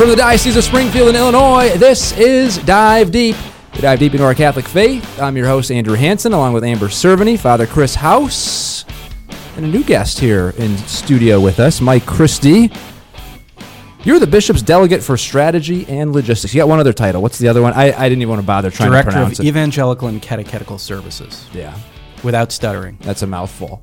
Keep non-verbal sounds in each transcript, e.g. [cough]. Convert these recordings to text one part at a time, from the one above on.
From the Diocese of Springfield in Illinois, this is Dive Deep. We dive deep into our Catholic faith. I'm your host, Andrew Hanson, along with Amber Cerveny, Father Chris House, and a new guest here in studio with us, Mike Christie. You're the bishop's delegate for strategy and logistics. You got one other title. What's the other one? I, I didn't even want to bother trying Director to pronounce it. Director of it. Evangelical and Catechetical Services, yeah, without stuttering. that's a mouthful.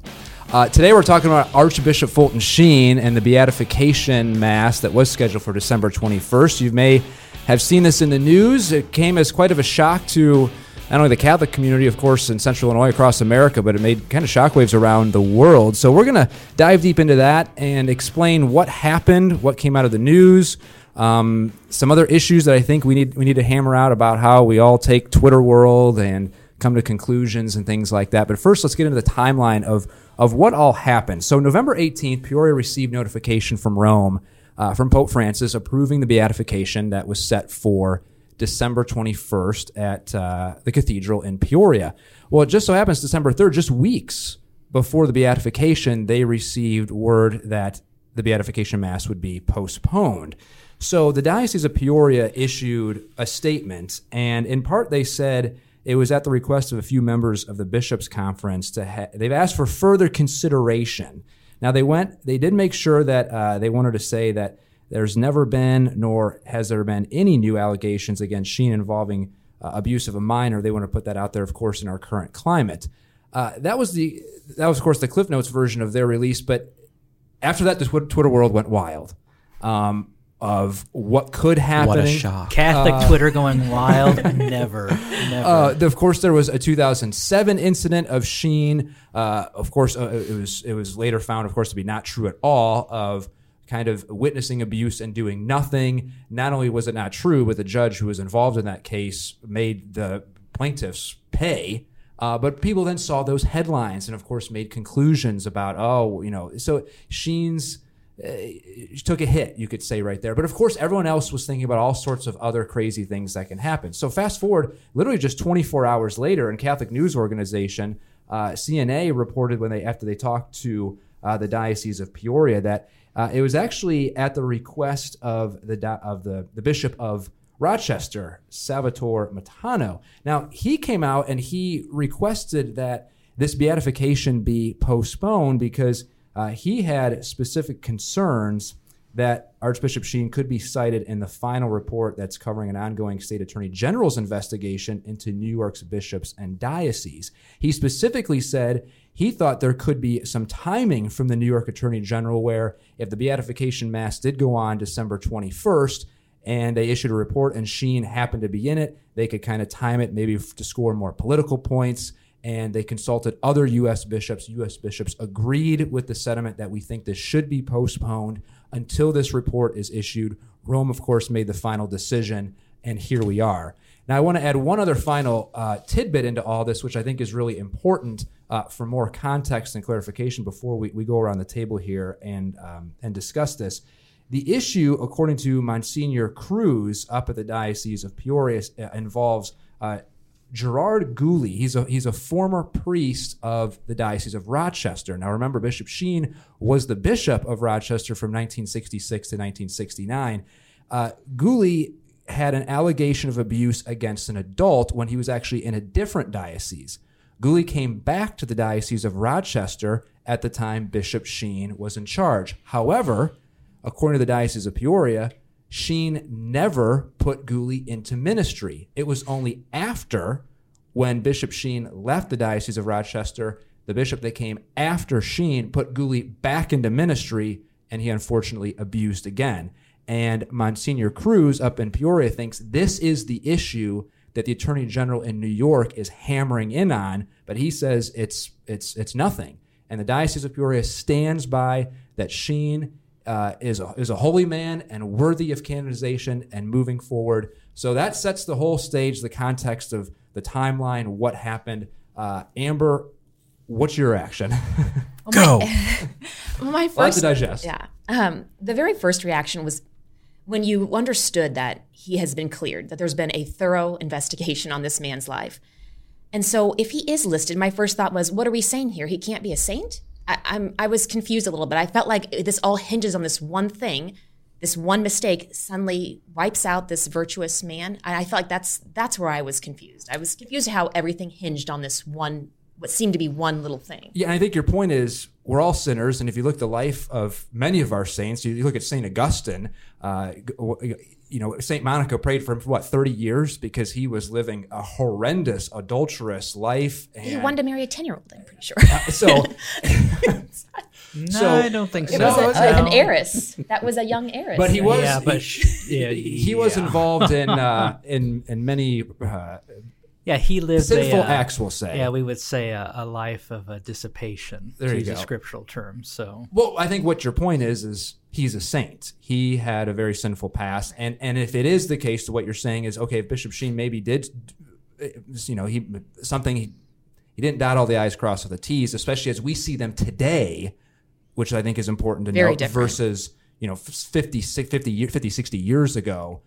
Uh, today we're talking about Archbishop Fulton Sheen and the beatification mass that was scheduled for December 21st. You may have seen this in the news. It came as quite of a shock to not only the Catholic community, of course, in Central Illinois, across America, but it made kind of shockwaves around the world. So we're going to dive deep into that and explain what happened, what came out of the news, um, some other issues that I think we need we need to hammer out about how we all take Twitter world and come to conclusions and things like that. But first, let's get into the timeline of of what all happened. So November 18th, Peoria received notification from Rome uh, from Pope Francis approving the beatification that was set for December 21st at uh, the cathedral in Peoria. Well, it just so happens December 3rd, just weeks before the beatification, they received word that the beatification mass would be postponed. So the Diocese of Peoria issued a statement, and in part they said it was at the request of a few members of the bishops' conference to ha- they've asked for further consideration. Now they went, they did make sure that uh, they wanted to say that there's never been nor has there been any new allegations against Sheen involving uh, abuse of a minor. They want to put that out there, of course, in our current climate. Uh, that was the that was of course the Cliff Notes version of their release, but after that, the Twitter, world went wild um, of what could happen. What a shock. Catholic Twitter going [laughs] wild. never, never. Uh, the- of course, there was a 2007 incident of Sheen. Uh, of course, uh, it was it was later found, of course, to be not true at all. Of kind of witnessing abuse and doing nothing. Not only was it not true, but the judge who was involved in that case made the plaintiffs pay. Uh, but people then saw those headlines and, of course, made conclusions about, oh, you know, so Sheen's uh, took a hit, you could say right there. But of course, everyone else was thinking about all sorts of other crazy things that can happen. So fast forward, literally just 24 hours later, in Catholic News Organization, uh, CNA reported when they after they talked to uh, the Diocese of Peoria that uh, it was actually at the request of the of the the Bishop of Rochester, Salvatore Matano. Now he came out and he requested that this beatification be postponed because uh, he had specific concerns that Archbishop Sheen could be cited in the final report that's covering an ongoing state attorney general's investigation into New York's bishops and dioceses. He specifically said he thought there could be some timing from the New York attorney general where if the beatification mass did go on December 21st and they issued a report and Sheen happened to be in it, they could kind of time it maybe to score more political points and they consulted other U.S. bishops. U.S. bishops agreed with the sentiment that we think this should be postponed until this report is issued. Rome, of course, made the final decision, and here we are. Now, I want to add one other final uh, tidbit into all this, which I think is really important uh, for more context and clarification before we, we go around the table here and, um, and discuss this. The issue, according to Monsignor Kruse up at the Diocese of Peoria, uh, involves uh, Gerard Guli. He's a he's a former priest of the Diocese of Rochester. Now remember, Bishop Sheen was the bishop of Rochester from 1966 to 1969. Uh, Guli had an allegation of abuse against an adult when he was actually in a different diocese. Guli came back to the Diocese of Rochester at the time Bishop Sheen was in charge. However, according to the Diocese of Peoria, Sheen never put Guli into ministry. It was only after when Bishop Sheen left the Diocese of Rochester, the bishop that came after Sheen put Guli back into ministry, and he unfortunately abused again. And Monsignor Kruse up in Peoria thinks this is the issue that the Attorney General in New York is hammering in on, but he says it's it's it's nothing. And the Diocese of Peoria stands by that Sheen uh, is a, is a holy man and worthy of canonization and moving forward. So that sets the whole stage, the context of the timeline, what happened. Uh, Amber, what's your reaction? [laughs] Go. Well, my [laughs] Lot first to digest. Yeah. Um, the very first reaction was when you understood that he has been cleared, that there's been a thorough investigation on this man's life. And so if he is listed, my first thought was, what are we saying here? He can't be a saint? I, I'm I was confused a little bit. I felt like this all hinges on this one thing this one mistake suddenly wipes out this virtuous man. And I felt like that's that's where I was confused. I was confused how everything hinged on this one what seemed to be one little thing. Yeah, and I think your point is we're all sinners, and if you look at the life of many of our saints, you look at Saint Augustine. Uh, you know, Saint Monica prayed for him for what thirty years because he was living a horrendous, adulterous life. he wanted to marry a ten-year-old. I'm pretty sure. Uh, so, [laughs] No, So- I don't think it so. was a, No. an heiress. That was a young heiress. but he was Yeah, but he, yeah, he was yeah. involved in uh, [laughs] in in many uh, Yeah, he lived sinful a, uh, acts. We'll say. Yeah, we would say a, a life of a dissipation. There to you use a go. scriptural term. So Well, I think what your point is is he's a saint. He had a very sinful past, and and if it is the case, to what you're saying is okay. If Bishop Sheen maybe did, you know, he something he he didn't dot all the i's, cross all the t's, especially as we see them today, which I think is important to Very note different. versus you know 50, 50, 50, 60 years ago.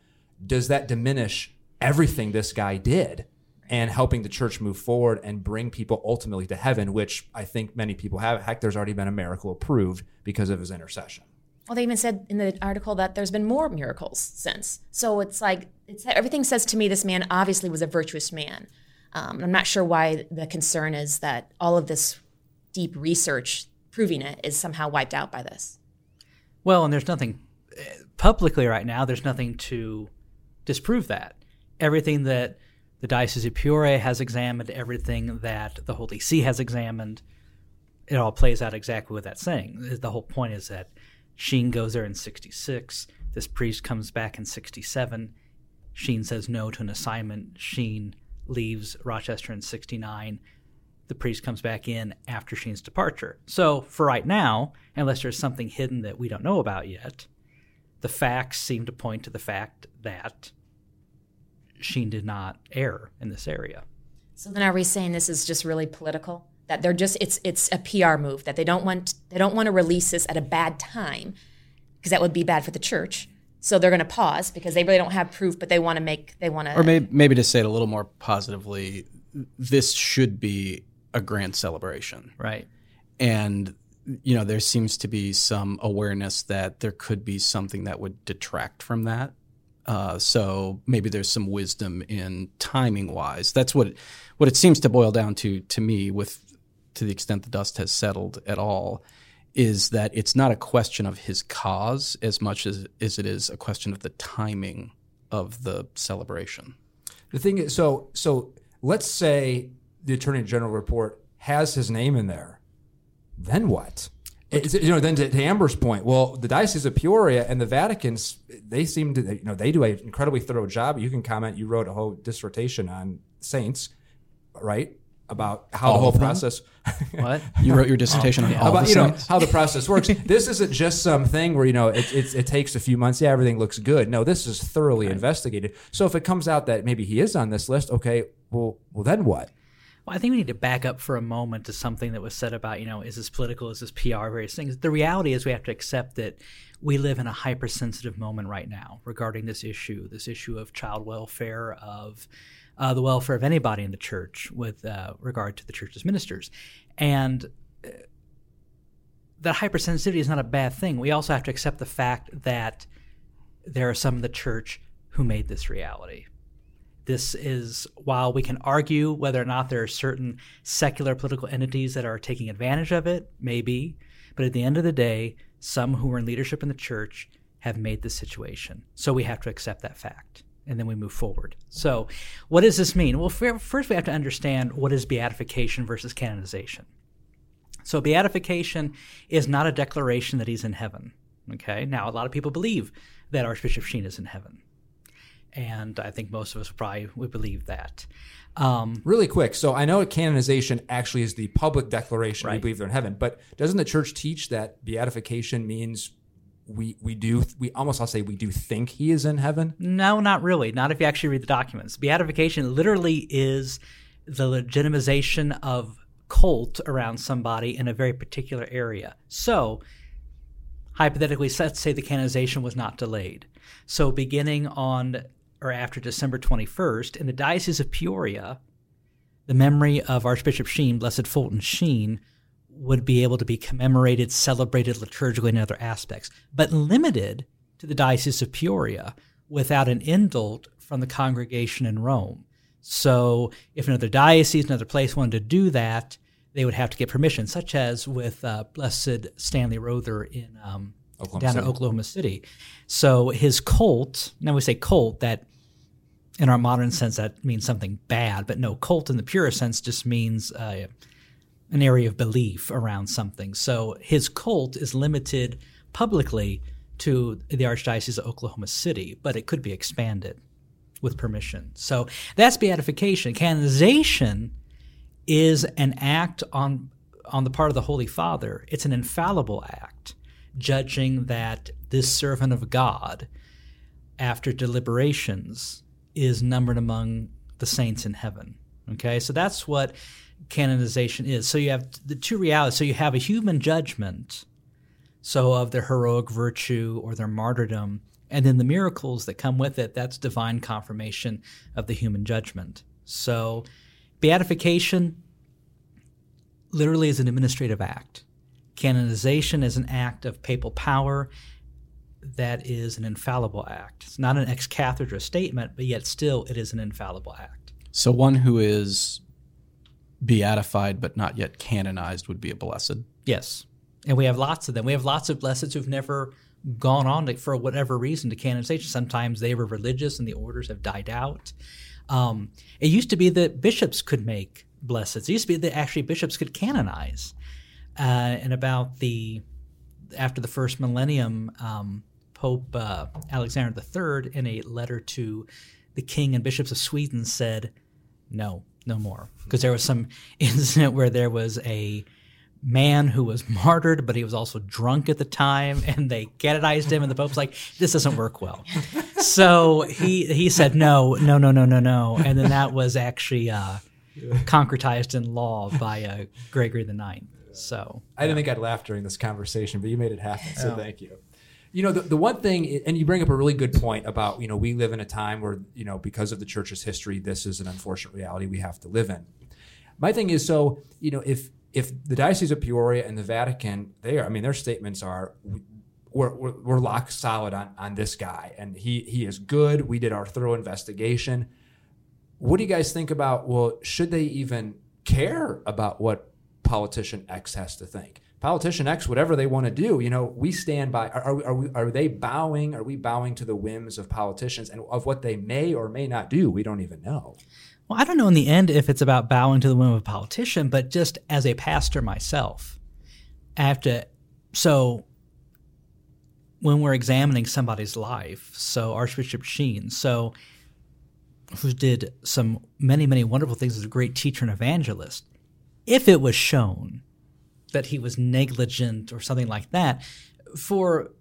Does that diminish everything this guy did? And helping the church move forward and bring people ultimately to heaven, which I think many people have. Heck, there's already been a miracle approved because of his intercession. Well, they even said in the article that there's been more miracles since. So it's like it's everything says to me this man obviously was a virtuous man. Um, I'm not sure why the concern is that all of this deep research proving it is somehow wiped out by this. Well, and there's nothing uh, publicly right now. There's nothing to disprove that. Everything that the Diocese of Peoria has examined, everything that the Holy See has examined, it all plays out exactly what that's saying. The whole point is that Sheen goes there in 66. This priest comes back in 67. Sheen says no to an assignment. Sheen leaves Rochester in 69 the priest comes back in after Sheen's departure. So, for right now, unless there's something hidden that we don't know about yet, the facts seem to point to the fact that Sheen did not err in this area. So then are we saying this is just really political? That they're just it's it's a PR move that they don't want they don't want to release this at a bad time because that would be bad for the church. So they're going to pause because they really don't have proof, but they want to make they want to Or maybe, maybe to say it a little more positively, this should be a grand celebration. Right. And, you know, there seems to be some awareness that there could be something that would detract from that. Uh, so maybe there's some wisdom in timing wise. That's what what it seems to boil down to to me, with to the extent the dust has settled at all, is that it's not a question of his cause as much as, as it is a question of the timing of the celebration. The thing is, so so let's say the Attorney General report has his name in there. Then what? Is it- you know, then to, to Amber's point, well, the Diocese of Peoria and the Vatican's, they seem to, you know, they do an incredibly thorough job. You can comment. You wrote a whole dissertation on saints, right? About how All the whole process. [laughs] What? You wrote your dissertation on all about the you know how the process works. [laughs] this isn't just some thing where you know it, it, it takes a few months. Yeah, everything looks good. No, this is thoroughly investigated. So if it comes out that maybe he is on this list, okay, well, well then what? Well, I think we need to back up for a moment to something that was said about, you know, is this political, is this PR, various things. The reality is we have to accept that we live in a hypersensitive moment right now regarding this issue, this issue of child welfare, of uh, the welfare of anybody in the church with uh, regard to the church's ministers. And uh, that hypersensitivity is not a bad thing. We also have to accept the fact that there are some in the church who made this reality. This is, while we can argue whether or not there are certain secular political entities that are taking advantage of it, maybe, but at the end of the day, some who are in leadership in the church have made this situation. So we have to accept that fact and then we move forward. So, what does this mean? Well, first we have to understand what is beatification versus canonization. So, beatification is not a declaration that he's in heaven. Okay. Now, a lot of people believe that Archbishop Sheen is in heaven and I think most of us probably would believe that. Um, Really quick. So I know canonization actually is the public declaration we believe they're in heaven, but doesn't the church teach that beatification means we we do we almost I'll say we do think he is in heaven? no, not really. Not if you actually read the documents. Beatification literally is the legitimization of cult around somebody in a very particular area. So, hypothetically, let's say the canonization was not delayed. So, beginning on or after December 21st, in the Diocese of Peoria, the memory of Archbishop Sheen, Blessed Fulton Sheen, would be able to be commemorated, celebrated liturgically in other aspects, but limited to the Diocese of Peoria without an indult from the congregation in Rome. So if another diocese, another place wanted to do that, they would have to get permission, such as with uh, Blessed Stanley Rother in um, down City. in Oklahoma City. So his cult, now we say cult, that in our modern sense that means something bad, but no, cult in the purest sense just means uh, an area of belief around something. So his cult is limited publicly to the Archdiocese of Oklahoma City, but it could be expanded with permission. So that's beatification. Canonization is an act on on the part of the Holy Father. It's an infallible act, judging that this servant of God, after deliberations, is numbered among the saints in heaven. Okay, so that's what canonization is. So you have the two realities. So you have a human judgment, so of their heroic virtue or their martyrdom, and then the miracles that come with it. That's divine confirmation of the human judgment. So beatification literally is an administrative act. Canonization is an act of papal power that is an infallible act. It's not an ex cathedra statement, but yet still it is an infallible act. So one who is beatified but not yet canonized would be a blessed. Yes. And we have lots of them. We have lots of blesseds who've never gone on to, for whatever reason to canonization. Sometimes they were religious and the orders have died out. Um, it used to be that bishops could make blesseds. It used to be that actually bishops could canonize. Uh, and about the after the first millennium, um, Pope uh, Alexander III, in a letter to the king and bishops of Sweden, said, "No, no more," because there was some [laughs] incident where there was a man who was martyred, but he was also drunk at the time, [laughs] and they canonized him, and the Pope's like, "This doesn't work well." [laughs] so he he said, "No, no, no, no, no, no," and then that was actually uh, concretized in law by uh, Gregory the Ninth. So I didn't think I'd laugh during this conversation, but you made it happen. So thank you. You know, the, the one thing, and you bring up a really good point about, you know, we live in a time where, you know, because of the church's history, this is an unfortunate reality we have to live in. My thing is, so, you know, if, if the Diocese of Peoria and the Vatican, they are, I mean, their statements are, we're, we're, we're locked solid on, on this guy and he, he is good. We did our thorough investigation. What do you guys think about, well, should they even care about what politician X has to think. Politician X, whatever they want to do, you know, we stand by. Are, are, are, we, are they bowing? Are we bowing to the whims of politicians and of what they may or may not do? We don't even know. Well, I don't know in the end if it's about bowing to the whim of a politician, but just as a pastor myself, I have to. So, when we're examining somebody's life, so Archbishop Sheen, so who did some many many wonderful things as a great teacher and evangelist, if it was shown that he was negligent or something like that, for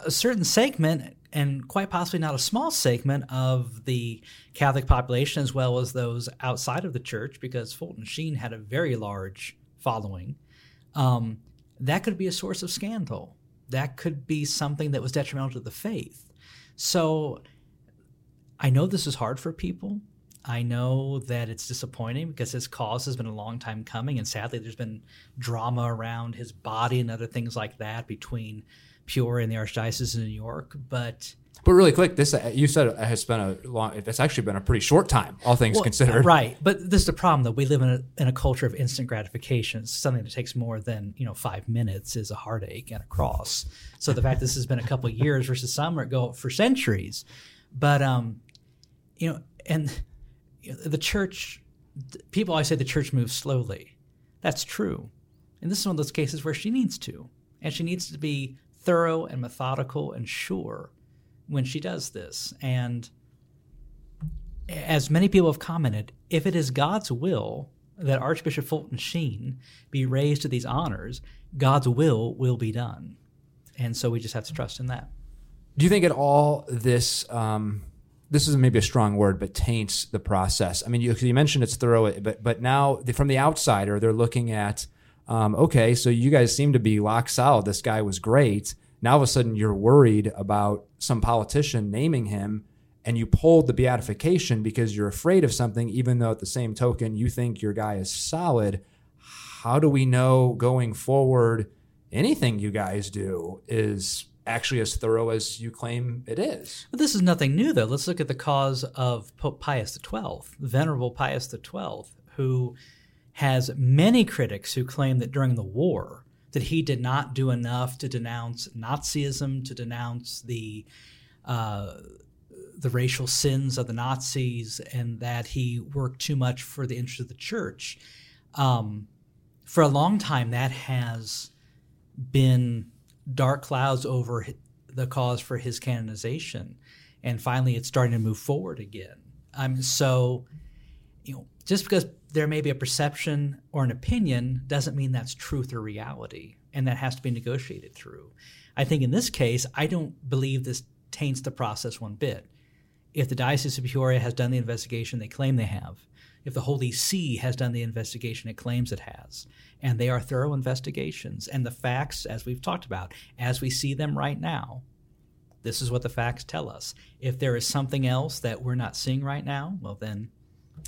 a certain segment and quite possibly not a small segment of the Catholic population as well as those outside of the church, because Fulton Sheen had a very large following, um, that could be a source of scandal. That could be something that was detrimental to the faith. So I know this is hard for people. I know that it's disappointing because his cause has been a long time coming, and sadly, there's been drama around his body and other things like that between Pure and the Archdiocese of New York. But But really quick, this uh, you said it has been a long. It's actually been a pretty short time, all things Well, considered. [laughs] right? But this is the problem, though. We live in a in a culture of instant gratification. Something that takes more than you know five minutes is a heartache and a cross. So the fact this has been a couple of years versus some it go for centuries, but um, you know, and the church, people always say the church moves slowly. That's true, and this is one of those cases where she needs to, and she needs to be thorough and methodical and sure when she does this, and as many people have commented, if it is God's will that Archbishop Fulton Sheen be raised to these honors, God's will will be done. And so we just have to trust in that. Do you think at all this um, this is maybe a strong word, but taints the process? I mean, you, you mentioned it's thorough, but but now from the outsider, they're looking at um, okay, so you guys seem to be lock solid. This guy was great. Now all of a sudden you're worried about some politician naming him, and you pulled the beatification because you're afraid of something, even though at the same token you think your guy is solid. How do we know going forward? Anything you guys do is actually as thorough as you claim it is. But this is nothing new, though. Let's look at the cause of Pope Pius XII, Venerable Pius XII, who has many critics who claim that during the war that he did not do enough to denounce Nazism, to denounce the uh, the racial sins of the Nazis, and that he worked too much for the interest of the church. Um, for a long time, that has been dark clouds over the cause for his canonization, and finally, it's starting to move forward again. Um, so, you know, just because there may be a perception or an opinion doesn't mean that's truth or reality, and that has to be negotiated through. I think in this case, I don't believe this taints the process one bit. If the Diocese of Peoria has done the investigation they claim they have, if the Holy See has done the investigation it claims it has, and they are thorough investigations, and the facts, as we've talked about, as we see them right now, this is what the facts tell us. If there is something else that we're not seeing right now, well, then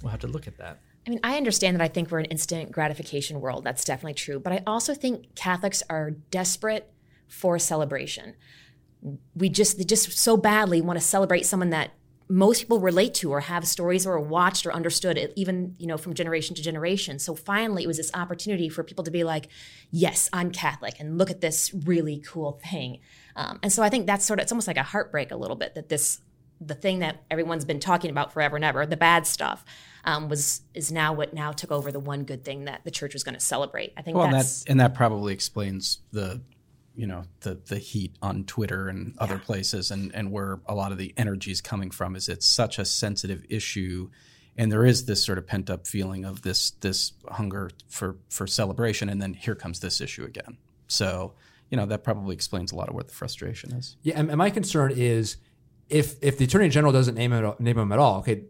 we'll have to look at that. I mean, I understand that I think we're an instant gratification world. That's definitely true. But I also think Catholics are desperate for celebration. We just they just so badly want to celebrate someone that most people relate to or have stories or watched or understood it, even you know from generation to generation. So finally it was this opportunity for people to be like yes i'm catholic and look at this really cool thing. Um, and so i think that's sort of it's almost like a heartbreak a little bit that this the thing that everyone's been talking about forever and ever the bad stuff um, was is now what now took over the one good thing that the church was going to celebrate. I think Well, and that's that and that probably explains the, you know, the the heat on Twitter and other places, and and where a lot of the energy is coming from. Is it's such a sensitive issue, and there is this sort of pent up feeling of this this hunger for for celebration, and then here comes this issue again. So you know that probably explains a lot of what the frustration is. Yeah, and and my concern is if if the attorney general doesn't name it name him at all, okay,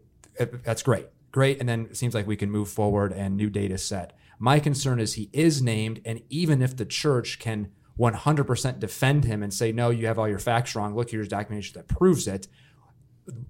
that's great, great, and then it seems like we can move forward and new data set. My concern is he is named, and even if the church can 100% defend him and say no, you have all your facts wrong. Look, here's documentation that proves it.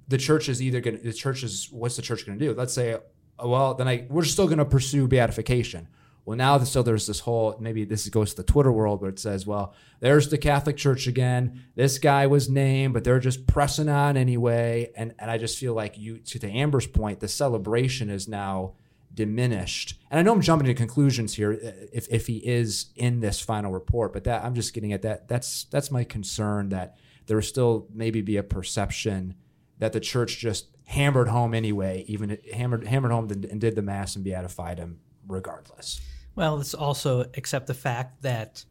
The church is either going. to The church is what's the church going to do? Let's say, oh, well, then I we're still going to pursue beatification. Well, now still there's this whole maybe this goes to the Twitter world where it says, well, there's the Catholic Church again. This guy was named, but they're just pressing on anyway. And and I just feel like you to, to Amber's point, the celebration is now diminished. And I know I'm jumping to conclusions here uh, if, if he is in this final report, but that I'm just getting at that. That's that's my concern that there will still maybe be a perception that the church just hammered home anyway, even hammered hammered home and did the mass and beatified him regardless. Well, let's also accept the fact that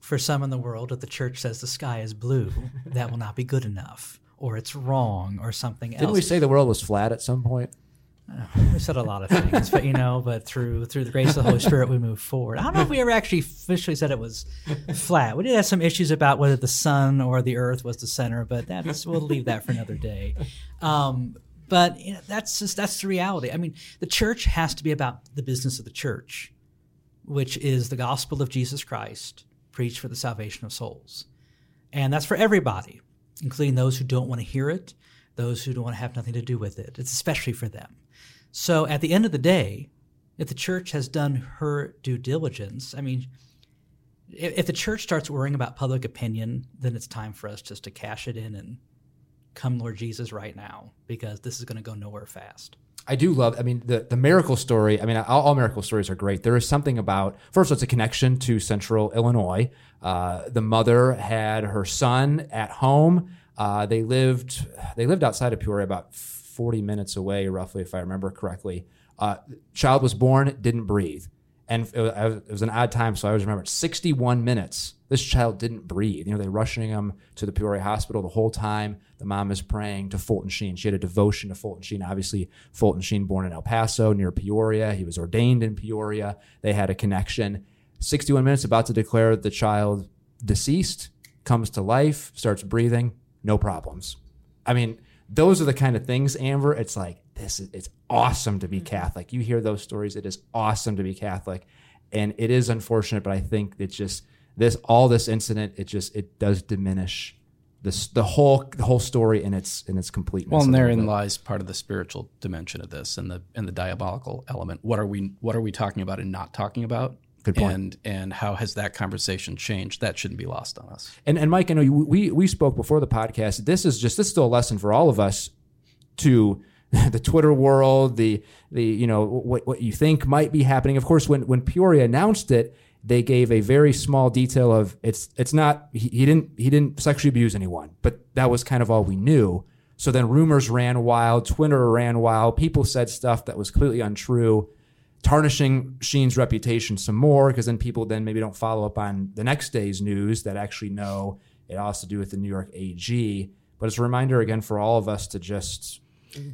for some in the world, if the church says the sky is blue, that will not be good enough, or it's wrong, or something else. Didn't we say the world was flat at some point? We said a lot of things, but you know, but through through the grace of the Holy Spirit, we move forward. I don't know if we ever actually officially said it was flat. We did have some issues about whether the sun or the earth was the center, but that's we'll leave that for another day. Um, but you know, that's just that's the reality. I mean, the church has to be about the business of the church, which is the gospel of Jesus Christ preached for the salvation of souls, and that's for everybody, including those who don't want to hear it, those who don't want to have nothing to do with it. It's especially for them. So at the end of the day, if the church has done her due diligence, I mean, if, the church starts worrying about public opinion, then it's time for us just to cash it in and come, Lord Jesus, right now, because this is going to go nowhere fast. I do love. I mean, the the miracle story. I mean, all, all miracle stories are great. There is something about first, it's a connection to Central Illinois. Uh, the mother had her son at home. Uh, they lived they lived outside of Peoria, about forty minutes away, roughly, if I remember correctly. Uh, child was born, didn't breathe, and it was, it was an odd time, so I always remember sixty one minutes. This child didn't breathe. You know, they're rushing him to the Peoria hospital the whole time. The mom is praying to Fulton Sheen. She had a devotion to Fulton Sheen. Obviously, Fulton Sheen, born in El Paso near Peoria. He was ordained in Peoria. They had a connection. 61 minutes, about to declare the child deceased, comes to life, starts breathing, no problems. I mean, those are the kind of things, Amber. It's like, this is, it's awesome to be mm-hmm. Catholic. You hear those stories. It is awesome to be Catholic. And it is unfortunate, but I think it's just this, all this incident, it just, it does diminish this, the whole, the whole story in its, in its completeness. Well, and therein bit. lies part of the spiritual dimension of this and the and the diabolical element. What are we what are we talking about and not talking about? Good point. And and how has that conversation changed? That shouldn't be lost on us. And and Mike, I know you, we we spoke before the podcast. This is just this is still a lesson for all of us to [laughs] the Twitter world, the the you know what what you think might be happening. Of course, when when Peoria announced it, they gave a very small detail of it's it's not he, he didn't he didn't sexually abuse anyone, but that was kind of all we knew. So then rumors ran wild, Twitter ran wild, people said stuff that was completely untrue, tarnishing Sheen's reputation some more because then people then maybe don't follow up on the next day's news that actually know it has to do with the New York AG. But it's a reminder again for all of us to just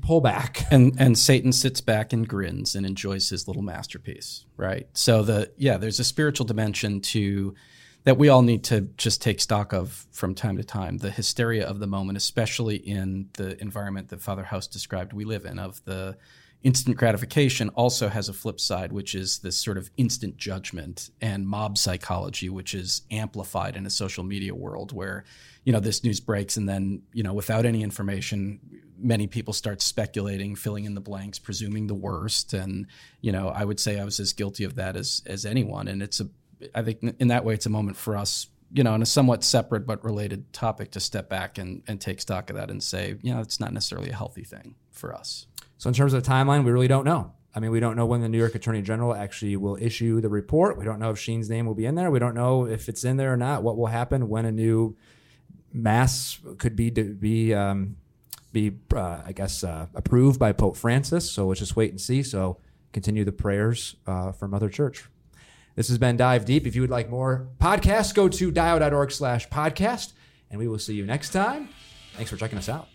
pull back. [laughs] And and Satan sits back and grins and enjoys his little masterpiece, right? So the yeah, there's a spiritual dimension to that we all need to just take stock of from time to time. The hysteria of the moment, especially in the environment that Father House described we live in, of the instant gratification also has a flip side, which is this sort of instant judgment and mob psychology, which is amplified in a social media world where, you know, this news breaks and then, you know, without any information, many people start speculating, filling in the blanks, presuming the worst. And, you know, I would say I was as guilty of that as as anyone. And it's a I think in that way it's a moment for us you know, in a somewhat separate but related topic, to step back and, and take stock of that and say, you know, it's not necessarily a healthy thing for us. So in terms of the timeline, we really don't know. I mean, we don't know when the New York Attorney General actually will issue the report. We don't know if Sheen's name will be in there. We don't know if it's in there or not. What will happen when a new mass could be be um, be uh, I guess uh, approved by Pope Francis. So let's just wait and see. So continue the prayers uh, for Mother Church. This has been Dive Deep. If you would like more podcasts, go to dio.org slash podcast, and we will see you next time. Thanks for checking us out.